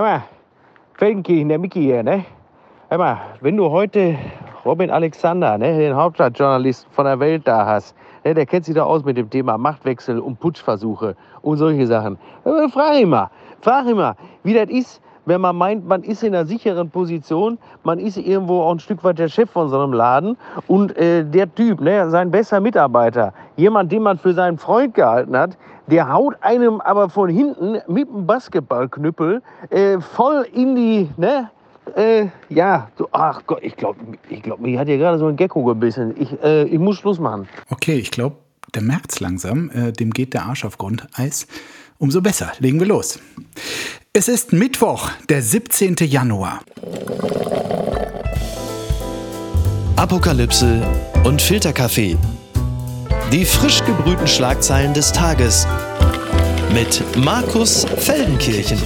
Hör mal, Feldenkirchen, der Mickey hier, ne? Hör mal, wenn du heute Robin Alexander, ne, den Hauptstadtjournalisten von der Welt da hast, ne, der kennt sich da aus mit dem Thema Machtwechsel und Putschversuche und solche Sachen. Frag ihn mal, frag ihn mal, wie das ist, wenn man meint, man ist in einer sicheren Position, man ist irgendwo auch ein Stück weit der Chef von so einem Laden und äh, der Typ, ne, sein bester Mitarbeiter, jemand, den man für seinen Freund gehalten hat, der haut einem aber von hinten mit dem Basketballknüppel äh, voll in die, ne, äh, ja, so, ach Gott, ich glaube, ich glaub, mich hat hier gerade so ein Gecko gebissen. Ich, äh, ich muss Schluss machen. Okay, ich glaube, der merkt's langsam. Äh, dem geht der Arsch auf Grundeis. Umso besser. Legen wir los. Es ist Mittwoch, der 17. Januar. Apokalypse und Filterkaffee. Die frisch gebrühten Schlagzeilen des Tages mit Markus Feldenkirchen.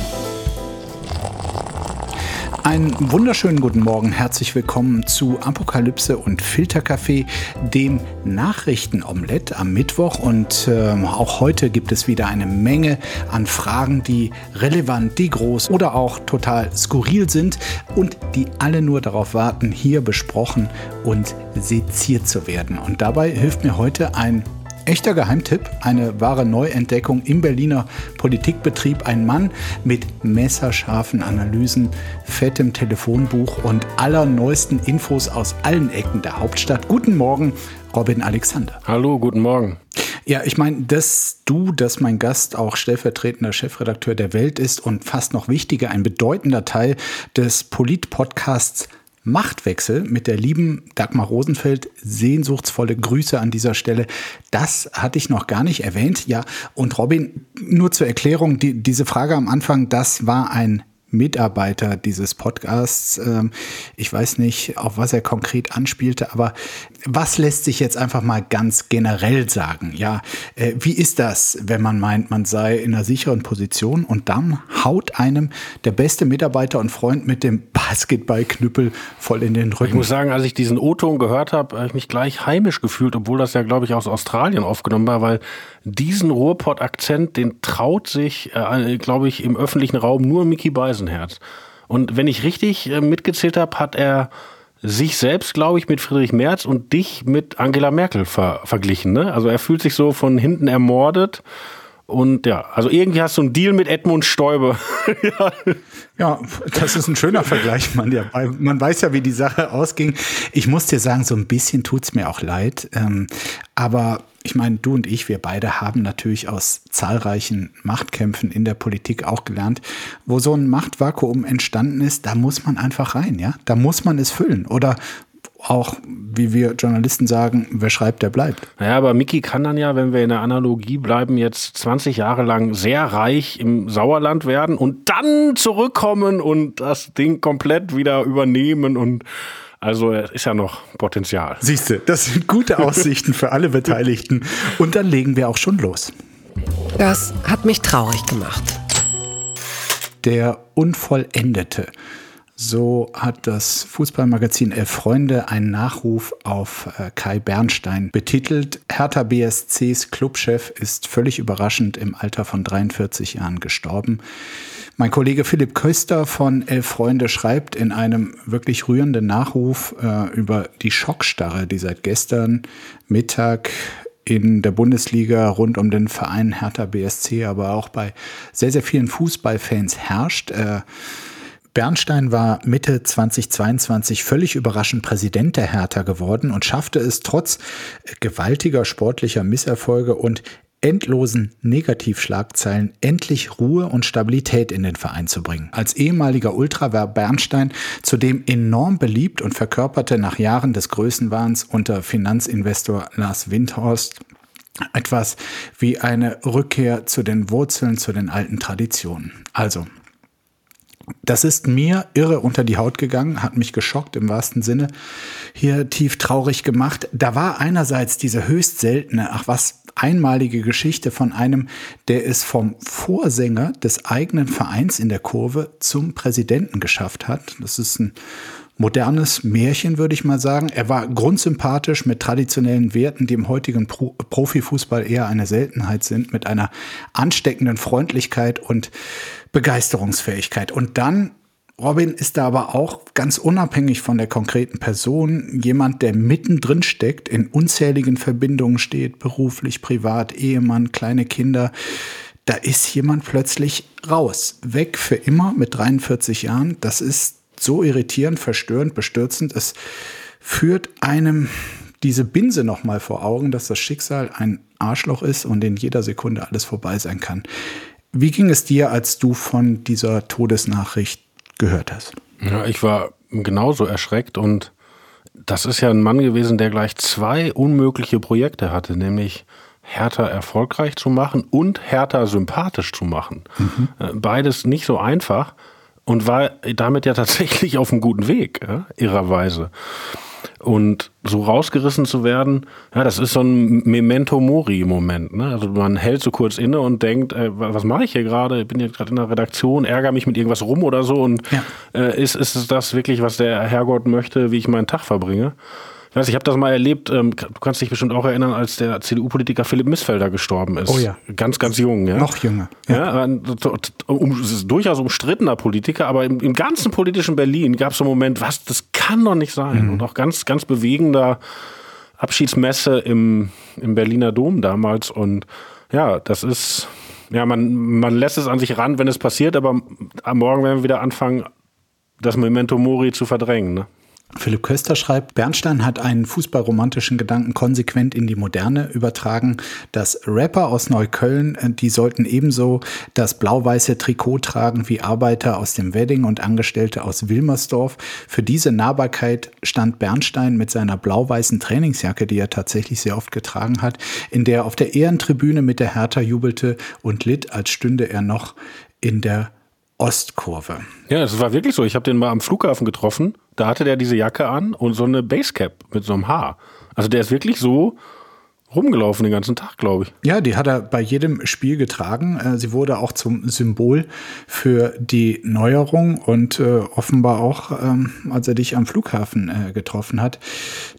Einen wunderschönen guten Morgen, herzlich willkommen zu Apokalypse und Filterkaffee, dem Nachrichtenomelett am Mittwoch. Und äh, auch heute gibt es wieder eine Menge an Fragen, die relevant, die groß oder auch total skurril sind und die alle nur darauf warten, hier besprochen und seziert zu werden. Und dabei hilft mir heute ein Echter Geheimtipp, eine wahre Neuentdeckung im Berliner Politikbetrieb. Ein Mann mit messerscharfen Analysen, fettem Telefonbuch und allerneuesten Infos aus allen Ecken der Hauptstadt. Guten Morgen, Robin Alexander. Hallo, guten Morgen. Ja, ich meine, dass du, dass mein Gast auch stellvertretender Chefredakteur der Welt ist und fast noch wichtiger, ein bedeutender Teil des Polit-Podcasts Machtwechsel mit der lieben Dagmar Rosenfeld. Sehnsuchtsvolle Grüße an dieser Stelle. Das hatte ich noch gar nicht erwähnt. Ja, und Robin, nur zur Erklärung, die, diese Frage am Anfang, das war ein Mitarbeiter dieses Podcasts. Ähm, ich weiß nicht, auf was er konkret anspielte, aber was lässt sich jetzt einfach mal ganz generell sagen? Ja, äh, wie ist das, wenn man meint, man sei in einer sicheren Position und dann haut einem der beste Mitarbeiter und Freund mit dem Basketballknüppel voll in den Rücken? Ich muss sagen, als ich diesen O-Ton gehört habe, habe ich mich gleich heimisch gefühlt, obwohl das ja, glaube ich, aus Australien aufgenommen war, weil diesen Ruhrpott-Akzent, den traut sich, äh, glaube ich, im öffentlichen Raum nur Mickey Beisenherz. Und wenn ich richtig äh, mitgezählt habe, hat er sich selbst, glaube ich, mit Friedrich Merz und dich mit Angela Merkel ver verglichen. Ne? Also er fühlt sich so von hinten ermordet. Und ja, also irgendwie hast du einen Deal mit Edmund Stoiber. ja. ja, das ist ein schöner Vergleich, man. Ja, man weiß ja, wie die Sache ausging. Ich muss dir sagen, so ein bisschen tut's mir auch leid. Ähm, aber ich meine, du und ich, wir beide haben natürlich aus zahlreichen Machtkämpfen in der Politik auch gelernt, wo so ein Machtvakuum entstanden ist, da muss man einfach rein, ja? Da muss man es füllen. Oder auch, wie wir Journalisten sagen, wer schreibt, der bleibt. Naja, aber Mickey kann dann ja, wenn wir in der Analogie bleiben, jetzt 20 Jahre lang sehr reich im Sauerland werden und dann zurückkommen und das Ding komplett wieder übernehmen und also ist ja noch Potenzial. Siehst du, das sind gute Aussichten für alle Beteiligten. Und dann legen wir auch schon los. Das hat mich traurig gemacht. Der Unvollendete. So hat das Fußballmagazin Elf Freunde einen Nachruf auf äh, Kai Bernstein betitelt. Hertha BSCs Clubchef ist völlig überraschend im Alter von 43 Jahren gestorben. Mein Kollege Philipp Köster von Elf Freunde schreibt in einem wirklich rührenden Nachruf äh, über die Schockstarre, die seit gestern Mittag in der Bundesliga rund um den Verein Hertha BSC, aber auch bei sehr, sehr vielen Fußballfans herrscht. Äh, Bernstein war Mitte 2022 völlig überraschend Präsident der Hertha geworden und schaffte es trotz gewaltiger sportlicher Misserfolge und endlosen Negativschlagzeilen endlich Ruhe und Stabilität in den Verein zu bringen. Als ehemaliger Ultra war Bernstein zudem enorm beliebt und verkörperte nach Jahren des Größenwahns unter Finanzinvestor Lars Windhorst etwas wie eine Rückkehr zu den Wurzeln, zu den alten Traditionen. Also, das ist mir irre unter die Haut gegangen, hat mich geschockt im wahrsten Sinne, hier tief traurig gemacht. Da war einerseits diese höchst seltene, ach was, einmalige Geschichte von einem, der es vom Vorsänger des eigenen Vereins in der Kurve zum Präsidenten geschafft hat. Das ist ein modernes Märchen, würde ich mal sagen. Er war grundsympathisch mit traditionellen Werten, die im heutigen Pro Profifußball eher eine Seltenheit sind, mit einer ansteckenden Freundlichkeit und Begeisterungsfähigkeit. Und dann Robin ist da aber auch ganz unabhängig von der konkreten Person jemand, der mittendrin steckt, in unzähligen Verbindungen steht, beruflich, privat, Ehemann, kleine Kinder. Da ist jemand plötzlich raus, weg für immer mit 43 Jahren. Das ist so irritierend, verstörend, bestürzend. Es führt einem diese Binse noch mal vor Augen, dass das Schicksal ein Arschloch ist und in jeder Sekunde alles vorbei sein kann. Wie ging es dir, als du von dieser Todesnachricht gehört hast? Ja, ich war genauso erschreckt und das ist ja ein Mann gewesen, der gleich zwei unmögliche Projekte hatte, nämlich Hertha erfolgreich zu machen und Hertha sympathisch zu machen. Mhm. Äh, beides nicht so einfach und war damit ja tatsächlich auf einem guten Weg, ja, irrerweise. Und so rausgerissen zu werden, ja, das ist so ein Memento Mori-Moment. Ne? Also man hält so kurz inne und denkt, äh, was mache ich hier gerade? Ich bin jetzt gerade in der Redaktion, ärgere mich mit irgendwas rum oder so. Und ja. äh, ist, ist das wirklich, was der Herrgott möchte, wie ich meinen Tag verbringe? Ich weiß, ich habe das mal erlebt, ähm, du kannst dich bestimmt auch erinnern, als der CDU-Politiker Philipp Missfelder gestorben ist. Oh ja. Ganz, ganz jung. Ja? Noch jünger. Ja, um, durchaus umstrittener Politiker, aber im, im ganzen politischen Berlin gab es so einen Moment, was, das kann doch nicht sein. Mhm. Und auch ganz, ganz bewegender Abschiedsmesse im, im Berliner Dom damals. Und ja, das ist, ja, man, man lässt es an sich ran, wenn es passiert, aber am Morgen werden wir wieder anfangen, das Memento Mori zu verdrängen. Ne? Philipp Köster schreibt, Bernstein hat einen fußballromantischen Gedanken konsequent in die Moderne übertragen. Dass Rapper aus Neukölln, äh, die sollten ebenso das blau-weiße Trikot tragen wie Arbeiter aus dem Wedding und Angestellte aus Wilmersdorf. Für diese Nahbarkeit stand Bernstein mit seiner blau-weißen Trainingsjacke, die er tatsächlich sehr oft getragen hat, in der er auf der Ehrentribüne mit der Hertha jubelte und litt, als stünde er noch in der Ostkurve. Ja, es war wirklich so. Ich habe den mal am Flughafen getroffen. Da hatte der diese Jacke an und so eine Basecap mit so einem Haar. Also der ist wirklich so rumgelaufen den ganzen Tag, glaube ich. Ja, die hat er bei jedem Spiel getragen. Äh, sie wurde auch zum Symbol für die Neuerung und äh, offenbar auch, ähm, als er dich am Flughafen äh, getroffen hat.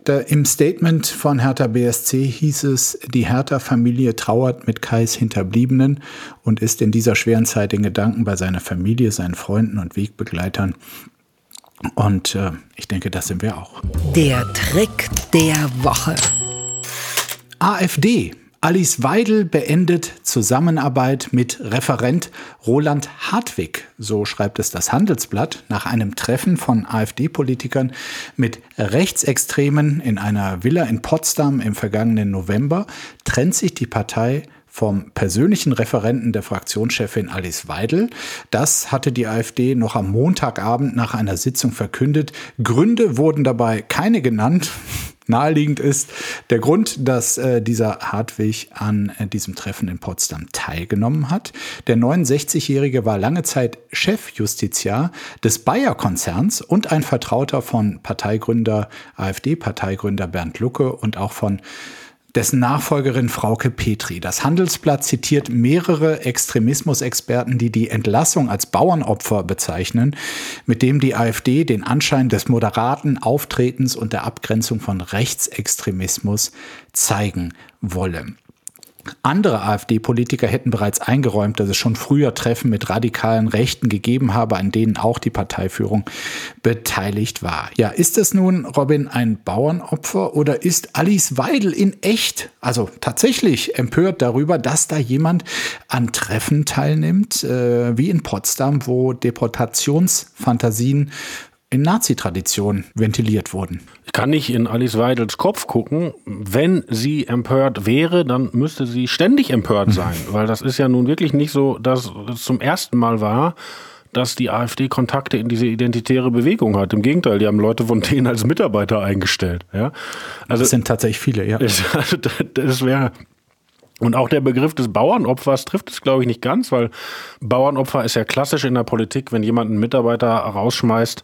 Da, Im Statement von Hertha BSC hieß es, die Hertha-Familie trauert mit Kais Hinterbliebenen und ist in dieser schweren Zeit in Gedanken bei seiner Familie, seinen Freunden und Wegbegleitern. Und äh, ich denke, das sind wir auch. Der Trick der Woche. AfD. Alice Weidel beendet Zusammenarbeit mit Referent Roland Hartwig, so schreibt es das Handelsblatt, nach einem Treffen von AfD-Politikern mit Rechtsextremen in einer Villa in Potsdam im vergangenen November trennt sich die Partei vom persönlichen Referenten der Fraktionschefin Alice Weidel. Das hatte die AfD noch am Montagabend nach einer Sitzung verkündet. Gründe wurden dabei keine genannt. Naheliegend ist der Grund, dass äh, dieser Hartwig an äh, diesem Treffen in Potsdam teilgenommen hat. Der 69-Jährige war lange Zeit Chefjustiziar des Bayer-Konzerns und ein Vertrauter von Parteigründer, AfD-Parteigründer Bernd Lucke und auch von dessen Nachfolgerin Frauke Petri. Das Handelsblatt zitiert mehrere Extremismusexperten, die die Entlassung als Bauernopfer bezeichnen, mit dem die AfD den Anschein des moderaten Auftretens und der Abgrenzung von Rechtsextremismus zeigen wolle. Andere AfD-Politiker hätten bereits eingeräumt, dass es schon früher Treffen mit radikalen Rechten gegeben habe, an denen auch die Parteiführung beteiligt war. Ja, ist es nun, Robin, ein Bauernopfer oder ist Alice Weidel in echt, also tatsächlich empört darüber, dass da jemand an Treffen teilnimmt, äh, wie in Potsdam, wo Deportationsfantasien in Nazi-Tradition ventiliert wurden. Ich kann nicht in Alice Weidels Kopf gucken. Wenn sie empört wäre, dann müsste sie ständig empört sein, weil das ist ja nun wirklich nicht so, dass es zum ersten Mal war, dass die AfD Kontakte in diese identitäre Bewegung hat. Im Gegenteil, die haben Leute von denen als Mitarbeiter eingestellt. Ja? Also, das sind tatsächlich viele, ja. Also, das wäre und auch der Begriff des Bauernopfers trifft es, glaube ich, nicht ganz, weil Bauernopfer ist ja klassisch in der Politik, wenn jemand einen Mitarbeiter rausschmeißt,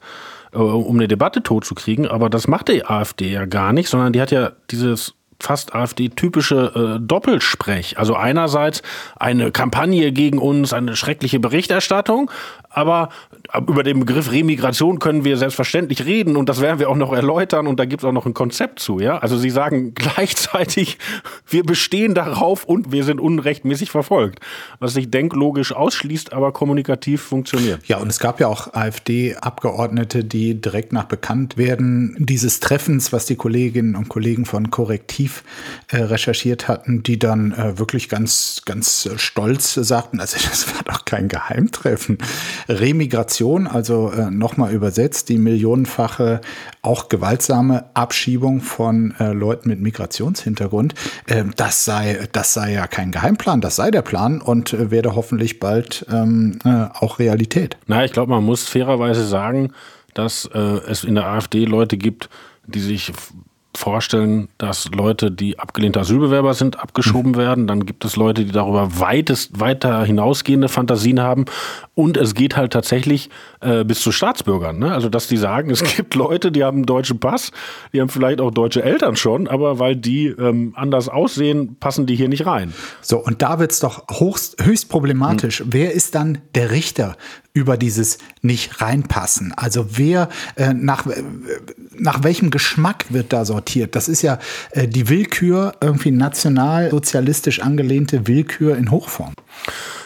um eine Debatte totzukriegen. Aber das macht die AfD ja gar nicht, sondern die hat ja dieses fast AfD-typische äh, Doppelsprech. Also einerseits eine Kampagne gegen uns, eine schreckliche Berichterstattung, aber über den Begriff Remigration können wir selbstverständlich reden und das werden wir auch noch erläutern und da gibt es auch noch ein Konzept zu. Ja? Also Sie sagen gleichzeitig, wir bestehen darauf und wir sind unrechtmäßig verfolgt. Was sich denklogisch ausschließt, aber kommunikativ funktioniert. Ja, und es gab ja auch AfD-Abgeordnete, die direkt nach Bekanntwerden dieses Treffens, was die Kolleginnen und Kollegen von Korrektiv äh, recherchiert hatten, die dann äh, wirklich ganz, ganz stolz sagten, also das war doch kein Geheimtreffen. Remigration, also äh, nochmal übersetzt, die millionenfache, auch gewaltsame Abschiebung von äh, Leuten mit Migrationshintergrund, äh, das, sei, das sei ja kein Geheimplan, das sei der Plan und äh, werde hoffentlich bald ähm, äh, auch Realität. Na, ich glaube, man muss fairerweise sagen, dass äh, es in der AfD Leute gibt, die sich vorstellen, dass Leute, die abgelehnte Asylbewerber sind, abgeschoben werden. Dann gibt es Leute, die darüber weitest, weiter hinausgehende Fantasien haben. Und es geht halt tatsächlich äh, bis zu Staatsbürgern. Ne? Also, dass die sagen, es gibt Leute, die haben einen deutschen Pass, die haben vielleicht auch deutsche Eltern schon, aber weil die ähm, anders aussehen, passen die hier nicht rein. So, und da wird es doch hochst, höchst problematisch. Hm. Wer ist dann der Richter über dieses nicht reinpassen? Also wer, äh, nach, äh, nach welchem Geschmack wird da sortiert? Das ist ja äh, die Willkür, irgendwie nationalsozialistisch angelehnte Willkür in Hochform.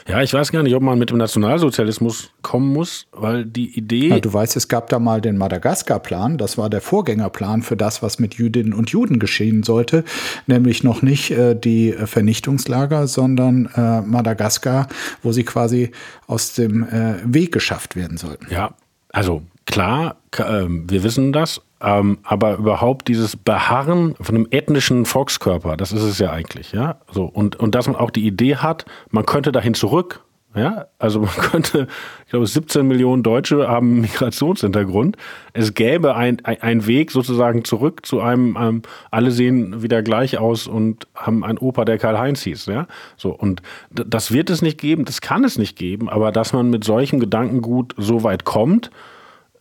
Ja, ich weiß gar nicht, ob man mit dem Nationalsozialismus kommen muss, weil die Idee. Ja, du weißt, es gab da mal den Madagaskar-Plan. Das war der Vorgängerplan für das, was mit Jüdinnen und Juden geschehen sollte. Nämlich noch nicht äh, die Vernichtungslager, sondern äh, Madagaskar, wo sie quasi aus dem äh, Weg geschafft werden sollten. Ja, also klar, ähm, wir wissen das, ähm, aber überhaupt dieses Beharren von einem ethnischen Volkskörper, das ist es ja eigentlich, ja. So, und, und dass man auch die Idee hat, man könnte dahin zurück, ja, also man könnte, ich glaube, 17 Millionen Deutsche haben Migrationshintergrund. Es gäbe ein, ein, Weg sozusagen zurück zu einem, ähm, alle sehen wieder gleich aus und haben einen Opa, der Karl-Heinz hieß, ja. So, und das wird es nicht geben, das kann es nicht geben, aber dass man mit solchem Gedankengut so weit kommt,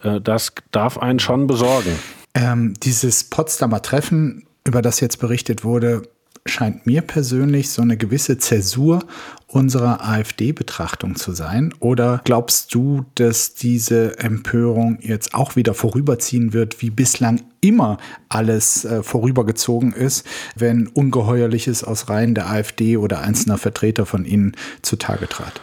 das darf einen schon besorgen. Ähm, dieses Potsdamer Treffen, über das jetzt berichtet wurde, scheint mir persönlich so eine gewisse Zäsur unserer AfD-Betrachtung zu sein. Oder glaubst du, dass diese Empörung jetzt auch wieder vorüberziehen wird, wie bislang immer alles äh, vorübergezogen ist, wenn Ungeheuerliches aus Reihen der AfD oder einzelner Vertreter von ihnen zutage trat?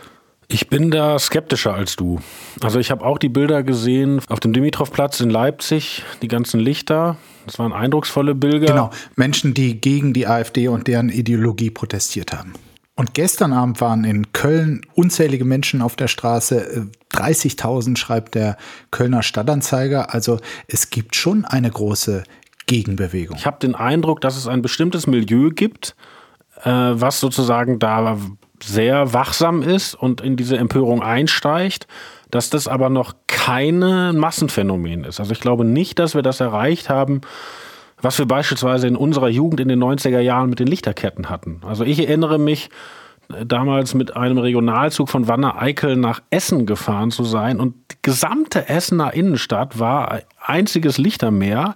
Ich bin da skeptischer als du. Also ich habe auch die Bilder gesehen auf dem Dimitrovplatz in Leipzig, die ganzen Lichter. Das waren eindrucksvolle Bilder. Genau, Menschen, die gegen die AfD und deren Ideologie protestiert haben. Und gestern Abend waren in Köln unzählige Menschen auf der Straße. 30.000 schreibt der Kölner Stadtanzeiger. Also es gibt schon eine große Gegenbewegung. Ich habe den Eindruck, dass es ein bestimmtes Milieu gibt, äh, was sozusagen da sehr wachsam ist und in diese Empörung einsteigt, dass das aber noch kein Massenphänomen ist. Also ich glaube nicht, dass wir das erreicht haben, was wir beispielsweise in unserer Jugend in den 90er Jahren mit den Lichterketten hatten. Also ich erinnere mich, damals mit einem Regionalzug von Wanne-Eickel nach Essen gefahren zu sein und die gesamte Essener Innenstadt war einziges Lichtermeer 30,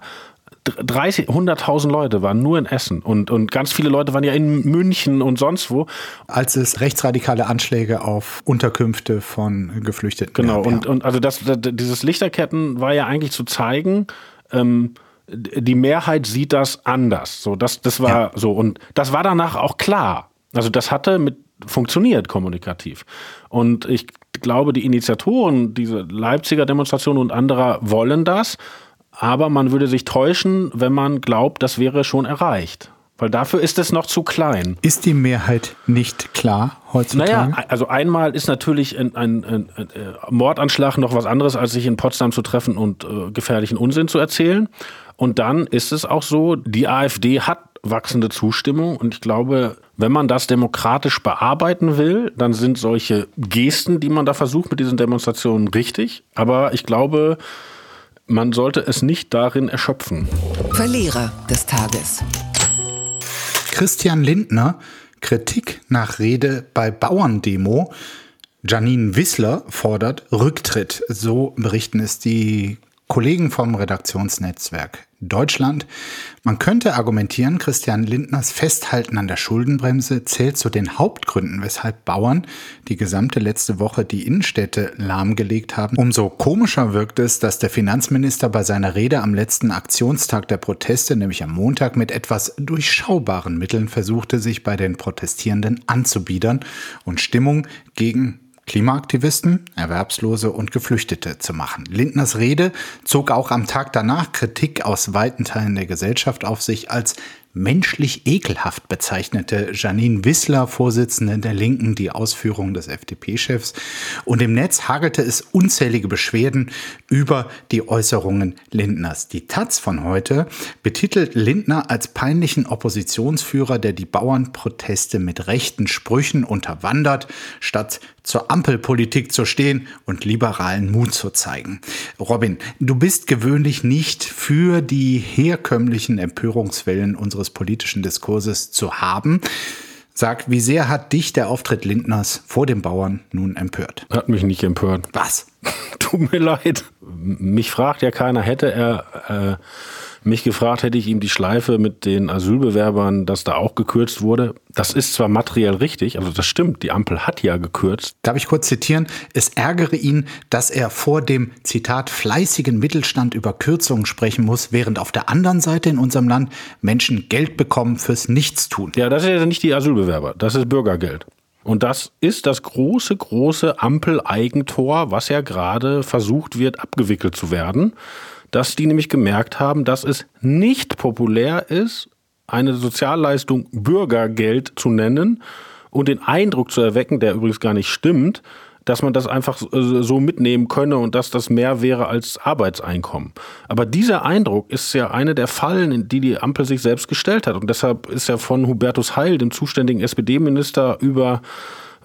100.000 Leute waren nur in Essen und, und ganz viele Leute waren ja in München und sonst wo. Als es rechtsradikale Anschläge auf Unterkünfte von Geflüchteten Genau, gab, und, ja. und also das, das, dieses Lichterketten war ja eigentlich zu zeigen, ähm, die Mehrheit sieht das anders. So, das, das war ja. so. Und das war danach auch klar. Also das hatte mit funktioniert kommunikativ. Und ich glaube, die Initiatoren dieser Leipziger Demonstration und anderer wollen das. Aber man würde sich täuschen, wenn man glaubt, das wäre schon erreicht. Weil dafür ist es noch zu klein. Ist die Mehrheit nicht klar heutzutage? Naja, also einmal ist natürlich ein, ein, ein, ein äh, Mordanschlag noch was anderes, als sich in Potsdam zu treffen und äh, gefährlichen Unsinn zu erzählen. Und dann ist es auch so, die AfD hat wachsende Zustimmung. Und ich glaube, wenn man das demokratisch bearbeiten will, dann sind solche Gesten, die man da versucht mit diesen Demonstrationen, richtig. Aber ich glaube, man sollte es nicht darin erschöpfen. Verlierer des Tages. Christian Lindner, Kritik nach Rede bei Bauerndemo. Janine Wissler fordert Rücktritt. So berichten es die Kollegen vom Redaktionsnetzwerk Deutschland. Man könnte argumentieren, Christian Lindners Festhalten an der Schuldenbremse zählt zu den Hauptgründen, weshalb Bauern die gesamte letzte Woche die Innenstädte lahmgelegt haben. Umso komischer wirkt es, dass der Finanzminister bei seiner Rede am letzten Aktionstag der Proteste, nämlich am Montag, mit etwas durchschaubaren Mitteln versuchte, sich bei den Protestierenden anzubiedern und Stimmung gegen Klimaaktivisten, Erwerbslose und Geflüchtete zu machen. Lindners Rede zog auch am Tag danach Kritik aus weiten Teilen der Gesellschaft auf sich als menschlich ekelhaft bezeichnete Janine Wissler, Vorsitzende der Linken, die Ausführungen des FDP-Chefs. Und im Netz hagelte es unzählige Beschwerden über die Äußerungen Lindners. Die Taz von heute betitelt Lindner als peinlichen Oppositionsführer, der die Bauernproteste mit rechten Sprüchen unterwandert, statt zur Ampelpolitik zu stehen und liberalen Mut zu zeigen. Robin, du bist gewöhnlich nicht für die herkömmlichen Empörungswellen unseres politischen Diskurses zu haben. Sag, wie sehr hat dich der Auftritt Lindners vor den Bauern nun empört? Hat mich nicht empört. Was? Tut mir leid. Mich fragt ja keiner, hätte er äh, mich gefragt, hätte ich ihm die Schleife mit den Asylbewerbern, dass da auch gekürzt wurde. Das ist zwar materiell richtig, also das stimmt, die Ampel hat ja gekürzt. Darf ich kurz zitieren? Es ärgere ihn, dass er vor dem, Zitat, fleißigen Mittelstand über Kürzungen sprechen muss, während auf der anderen Seite in unserem Land Menschen Geld bekommen fürs Nichtstun. Ja, das ist ja nicht die Asylbewerber, das ist Bürgergeld. Und das ist das große, große Ampel-Eigentor, was ja gerade versucht wird, abgewickelt zu werden dass die nämlich gemerkt haben, dass es nicht populär ist, eine Sozialleistung Bürgergeld zu nennen und den Eindruck zu erwecken, der übrigens gar nicht stimmt, dass man das einfach so mitnehmen könne und dass das mehr wäre als Arbeitseinkommen. Aber dieser Eindruck ist ja eine der Fallen, in die die Ampel sich selbst gestellt hat. Und deshalb ist ja von Hubertus Heil, dem zuständigen SPD-Minister, über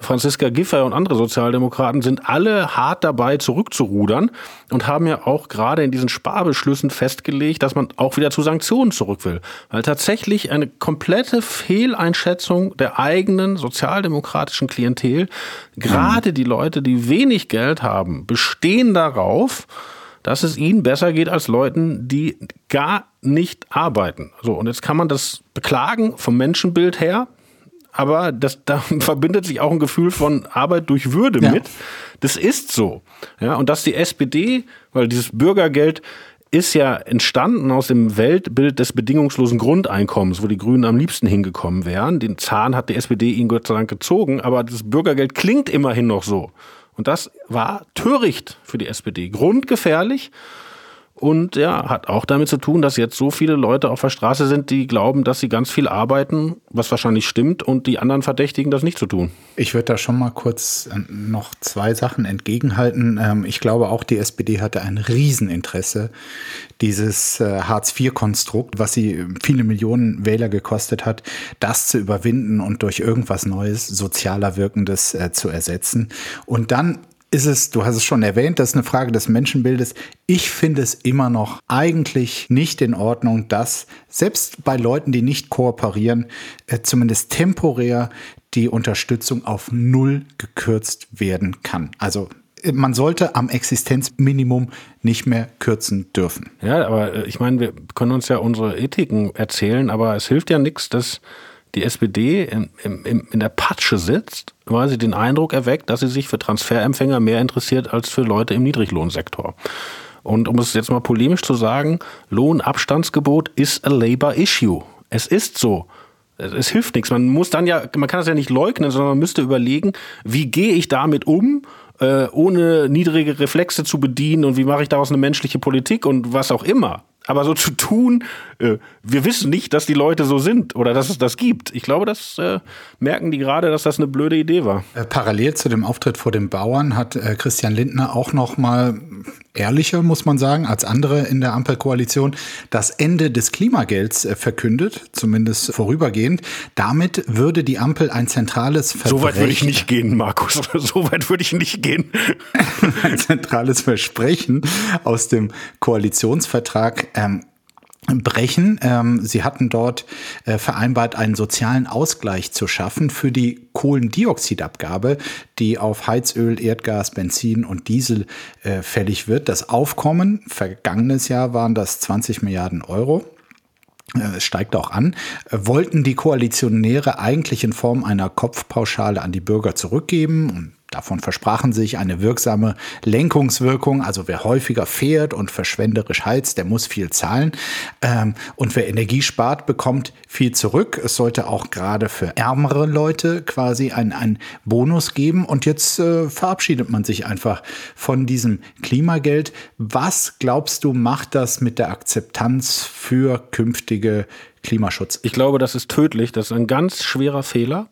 Franziska Giffey und andere Sozialdemokraten sind alle hart dabei, zurückzurudern und haben ja auch gerade in diesen Sparbeschlüssen festgelegt, dass man auch wieder zu Sanktionen zurück will. Weil tatsächlich eine komplette Fehleinschätzung der eigenen sozialdemokratischen Klientel, gerade die Leute, die wenig Geld haben, bestehen darauf, dass es ihnen besser geht als Leuten, die gar nicht arbeiten. So, und jetzt kann man das beklagen vom Menschenbild her aber das, da verbindet sich auch ein Gefühl von Arbeit durch Würde ja. mit. Das ist so. Ja, und dass die SPD, weil dieses Bürgergeld ist ja entstanden aus dem Weltbild des bedingungslosen Grundeinkommens, wo die Grünen am liebsten hingekommen wären. Den Zahn hat die SPD ihnen Gott sei Dank gezogen, aber das Bürgergeld klingt immerhin noch so. Und das war töricht für die SPD, grundgefährlich. Und ja, hat auch damit zu tun, dass jetzt so viele Leute auf der Straße sind, die glauben, dass sie ganz viel arbeiten, was wahrscheinlich stimmt, und die anderen verdächtigen, das nicht zu tun. Ich würde da schon mal kurz äh, noch zwei Sachen entgegenhalten. Ähm, ich glaube auch, die SPD hatte ein Rieseninteresse, dieses äh, Hartz-IV-Konstrukt, was sie viele Millionen Wähler gekostet hat, das zu überwinden und durch irgendwas Neues, sozialer Wirkendes äh, zu ersetzen. Und dann ist es, du hast es schon erwähnt, das ist eine Frage des Menschenbildes. Ich finde es immer noch eigentlich nicht in Ordnung, dass selbst bei Leuten, die nicht kooperieren, äh, zumindest temporär die Unterstützung auf Null gekürzt werden kann. Also äh, man sollte am Existenzminimum nicht mehr kürzen dürfen. Ja, aber äh, ich meine, wir können uns ja unsere Ethiken erzählen, aber es hilft ja nichts, dass die SPD in, in, in der Patsche sitzt, weil sie den Eindruck erweckt, dass sie sich für Transferempfänger mehr interessiert als für Leute im Niedriglohnsektor. Und um es jetzt mal polemisch zu sagen, Lohnabstandsgebot ist a labor issue. Es ist so. Es hilft nichts. Man muss dann ja, man kann das ja nicht leugnen, sondern man müsste überlegen, wie gehe ich damit um, äh, ohne niedrige Reflexe zu bedienen und wie mache ich daraus eine menschliche Politik und was auch immer. Aber so zu tun, äh, wir wissen nicht, dass die Leute so sind oder dass es das gibt. Ich glaube, das äh, merken die gerade, dass das eine blöde Idee war. Äh, parallel zu dem Auftritt vor den Bauern hat äh, Christian Lindner auch noch mal ehrlicher, muss man sagen, als andere in der Ampelkoalition das Ende des Klimagelds äh, verkündet, zumindest vorübergehend. Damit würde die Ampel ein zentrales Versprechen. So weit würde ich nicht gehen, Markus. So weit würde ich nicht gehen. ein zentrales Versprechen aus dem Koalitionsvertrag ähm, brechen. Ähm, sie hatten dort äh, vereinbart, einen sozialen Ausgleich zu schaffen für die Kohlendioxidabgabe, die auf Heizöl, Erdgas, Benzin und Diesel äh, fällig wird. Das Aufkommen, vergangenes Jahr waren das 20 Milliarden Euro. Äh, steigt auch an, äh, wollten die Koalitionäre eigentlich in Form einer Kopfpauschale an die Bürger zurückgeben und Davon versprachen sich eine wirksame Lenkungswirkung. Also wer häufiger fährt und verschwenderisch heizt, der muss viel zahlen. Ähm, und wer Energie spart, bekommt viel zurück. Es sollte auch gerade für ärmere Leute quasi einen Bonus geben. Und jetzt äh, verabschiedet man sich einfach von diesem Klimageld. Was glaubst du, macht das mit der Akzeptanz für künftige Klimaschutz? Ich glaube, das ist tödlich. Das ist ein ganz schwerer Fehler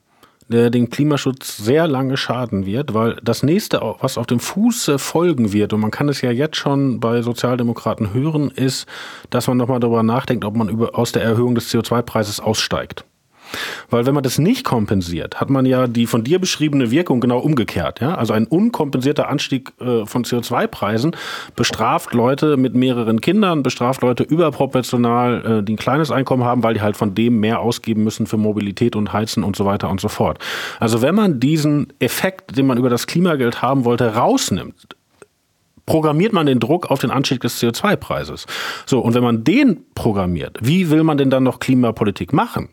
der dem Klimaschutz sehr lange schaden wird, weil das nächste, was auf dem Fuße folgen wird, und man kann es ja jetzt schon bei Sozialdemokraten hören, ist, dass man nochmal darüber nachdenkt, ob man über, aus der Erhöhung des CO2-Preises aussteigt. Weil wenn man das nicht kompensiert, hat man ja die von dir beschriebene Wirkung genau umgekehrt. Ja? Also ein unkompensierter Anstieg äh, von CO2-Preisen bestraft Leute mit mehreren Kindern, bestraft Leute überproportional, äh, die ein kleines Einkommen haben, weil die halt von dem mehr ausgeben müssen für Mobilität und Heizen und so weiter und so fort. Also wenn man diesen Effekt, den man über das Klimageld haben wollte, rausnimmt, programmiert man den Druck auf den Anstieg des CO2-Preises. So, und wenn man den programmiert, wie will man denn dann noch Klimapolitik machen?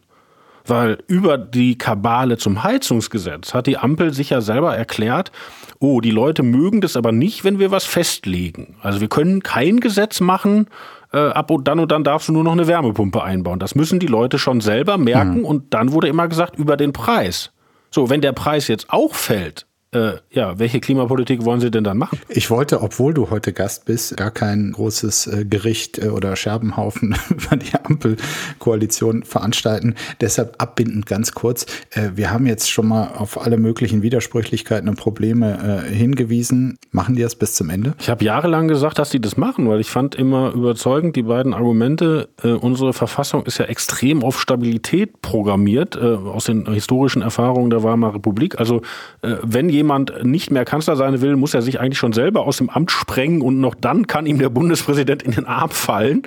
Weil über die Kabale zum Heizungsgesetz hat die Ampel sich ja selber erklärt, oh, die Leute mögen das aber nicht, wenn wir was festlegen. Also wir können kein Gesetz machen, äh, ab und dann und dann darfst du nur noch eine Wärmepumpe einbauen. Das müssen die Leute schon selber merken mhm. und dann wurde immer gesagt, über den Preis. So, wenn der Preis jetzt auch fällt, äh, ja, welche Klimapolitik wollen Sie denn dann machen? Ich wollte, obwohl du heute Gast bist, gar kein großes äh, Gericht äh, oder Scherbenhaufen über die Ampelkoalition veranstalten. Deshalb abbindend ganz kurz. Äh, wir haben jetzt schon mal auf alle möglichen Widersprüchlichkeiten und Probleme äh, hingewiesen. Machen die das bis zum Ende? Ich habe jahrelang gesagt, dass die das machen, weil ich fand immer überzeugend die beiden Argumente. Äh, unsere Verfassung ist ja extrem auf Stabilität programmiert, aus den historischen Erfahrungen der Weimarer Republik. Also wenn jemand nicht mehr Kanzler sein will, muss er sich eigentlich schon selber aus dem Amt sprengen und noch dann kann ihm der Bundespräsident in den Arm fallen.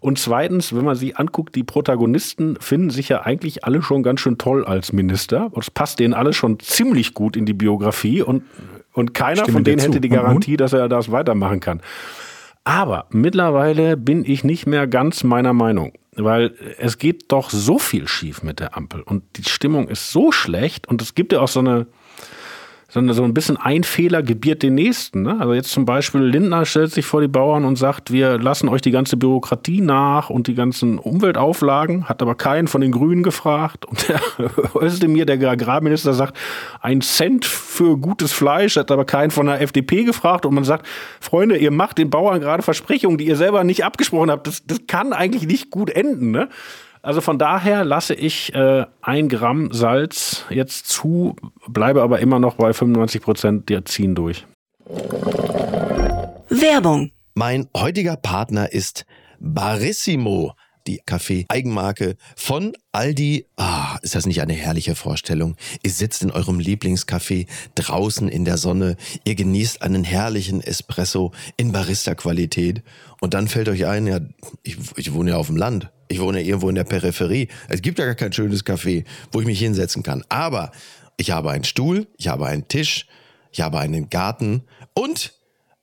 Und zweitens, wenn man sich anguckt, die Protagonisten finden sich ja eigentlich alle schon ganz schön toll als Minister. Und es passt denen alles schon ziemlich gut in die Biografie und, und keiner Stimme von denen hätte die Garantie, dass er das weitermachen kann. Aber mittlerweile bin ich nicht mehr ganz meiner Meinung, weil es geht doch so viel schief mit der Ampel und die Stimmung ist so schlecht und es gibt ja auch so eine, sondern so ein bisschen ein Fehler gebiert den nächsten. Ne? Also jetzt zum Beispiel Lindner stellt sich vor die Bauern und sagt, wir lassen euch die ganze Bürokratie nach und die ganzen Umweltauflagen, hat aber keinen von den Grünen gefragt. Und der Özdemir, der Agrarminister, sagt, ein Cent für gutes Fleisch, hat aber keinen von der FDP gefragt. Und man sagt, Freunde, ihr macht den Bauern gerade Versprechungen, die ihr selber nicht abgesprochen habt. Das, das kann eigentlich nicht gut enden. Ne? Also von daher lasse ich äh, ein Gramm Salz jetzt zu, bleibe aber immer noch bei 95 Prozent, die ziehen durch. Werbung. Mein heutiger Partner ist Barissimo die Kaffee-Eigenmarke von Aldi. Ah, ist das nicht eine herrliche Vorstellung? Ihr sitzt in eurem Lieblingscafé draußen in der Sonne, ihr genießt einen herrlichen Espresso in Barista-Qualität und dann fällt euch ein, ja, ich, ich wohne ja auf dem Land. Ich wohne irgendwo in der Peripherie. Es gibt ja gar kein schönes Café, wo ich mich hinsetzen kann. Aber ich habe einen Stuhl, ich habe einen Tisch, ich habe einen Garten und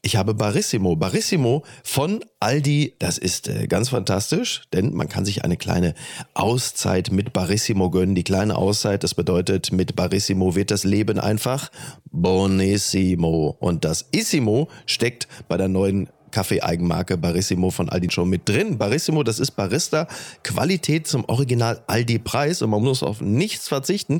ich habe Barissimo. Barissimo von Aldi. Das ist äh, ganz fantastisch, denn man kann sich eine kleine Auszeit mit Barissimo gönnen. Die kleine Auszeit, das bedeutet, mit Barissimo wird das Leben einfach bonissimo. Und das Issimo steckt bei der neuen Kaffee-Eigenmarke Barissimo von Aldi schon mit drin. Barissimo, das ist Barista, Qualität zum Original Aldi-Preis und man muss auf nichts verzichten.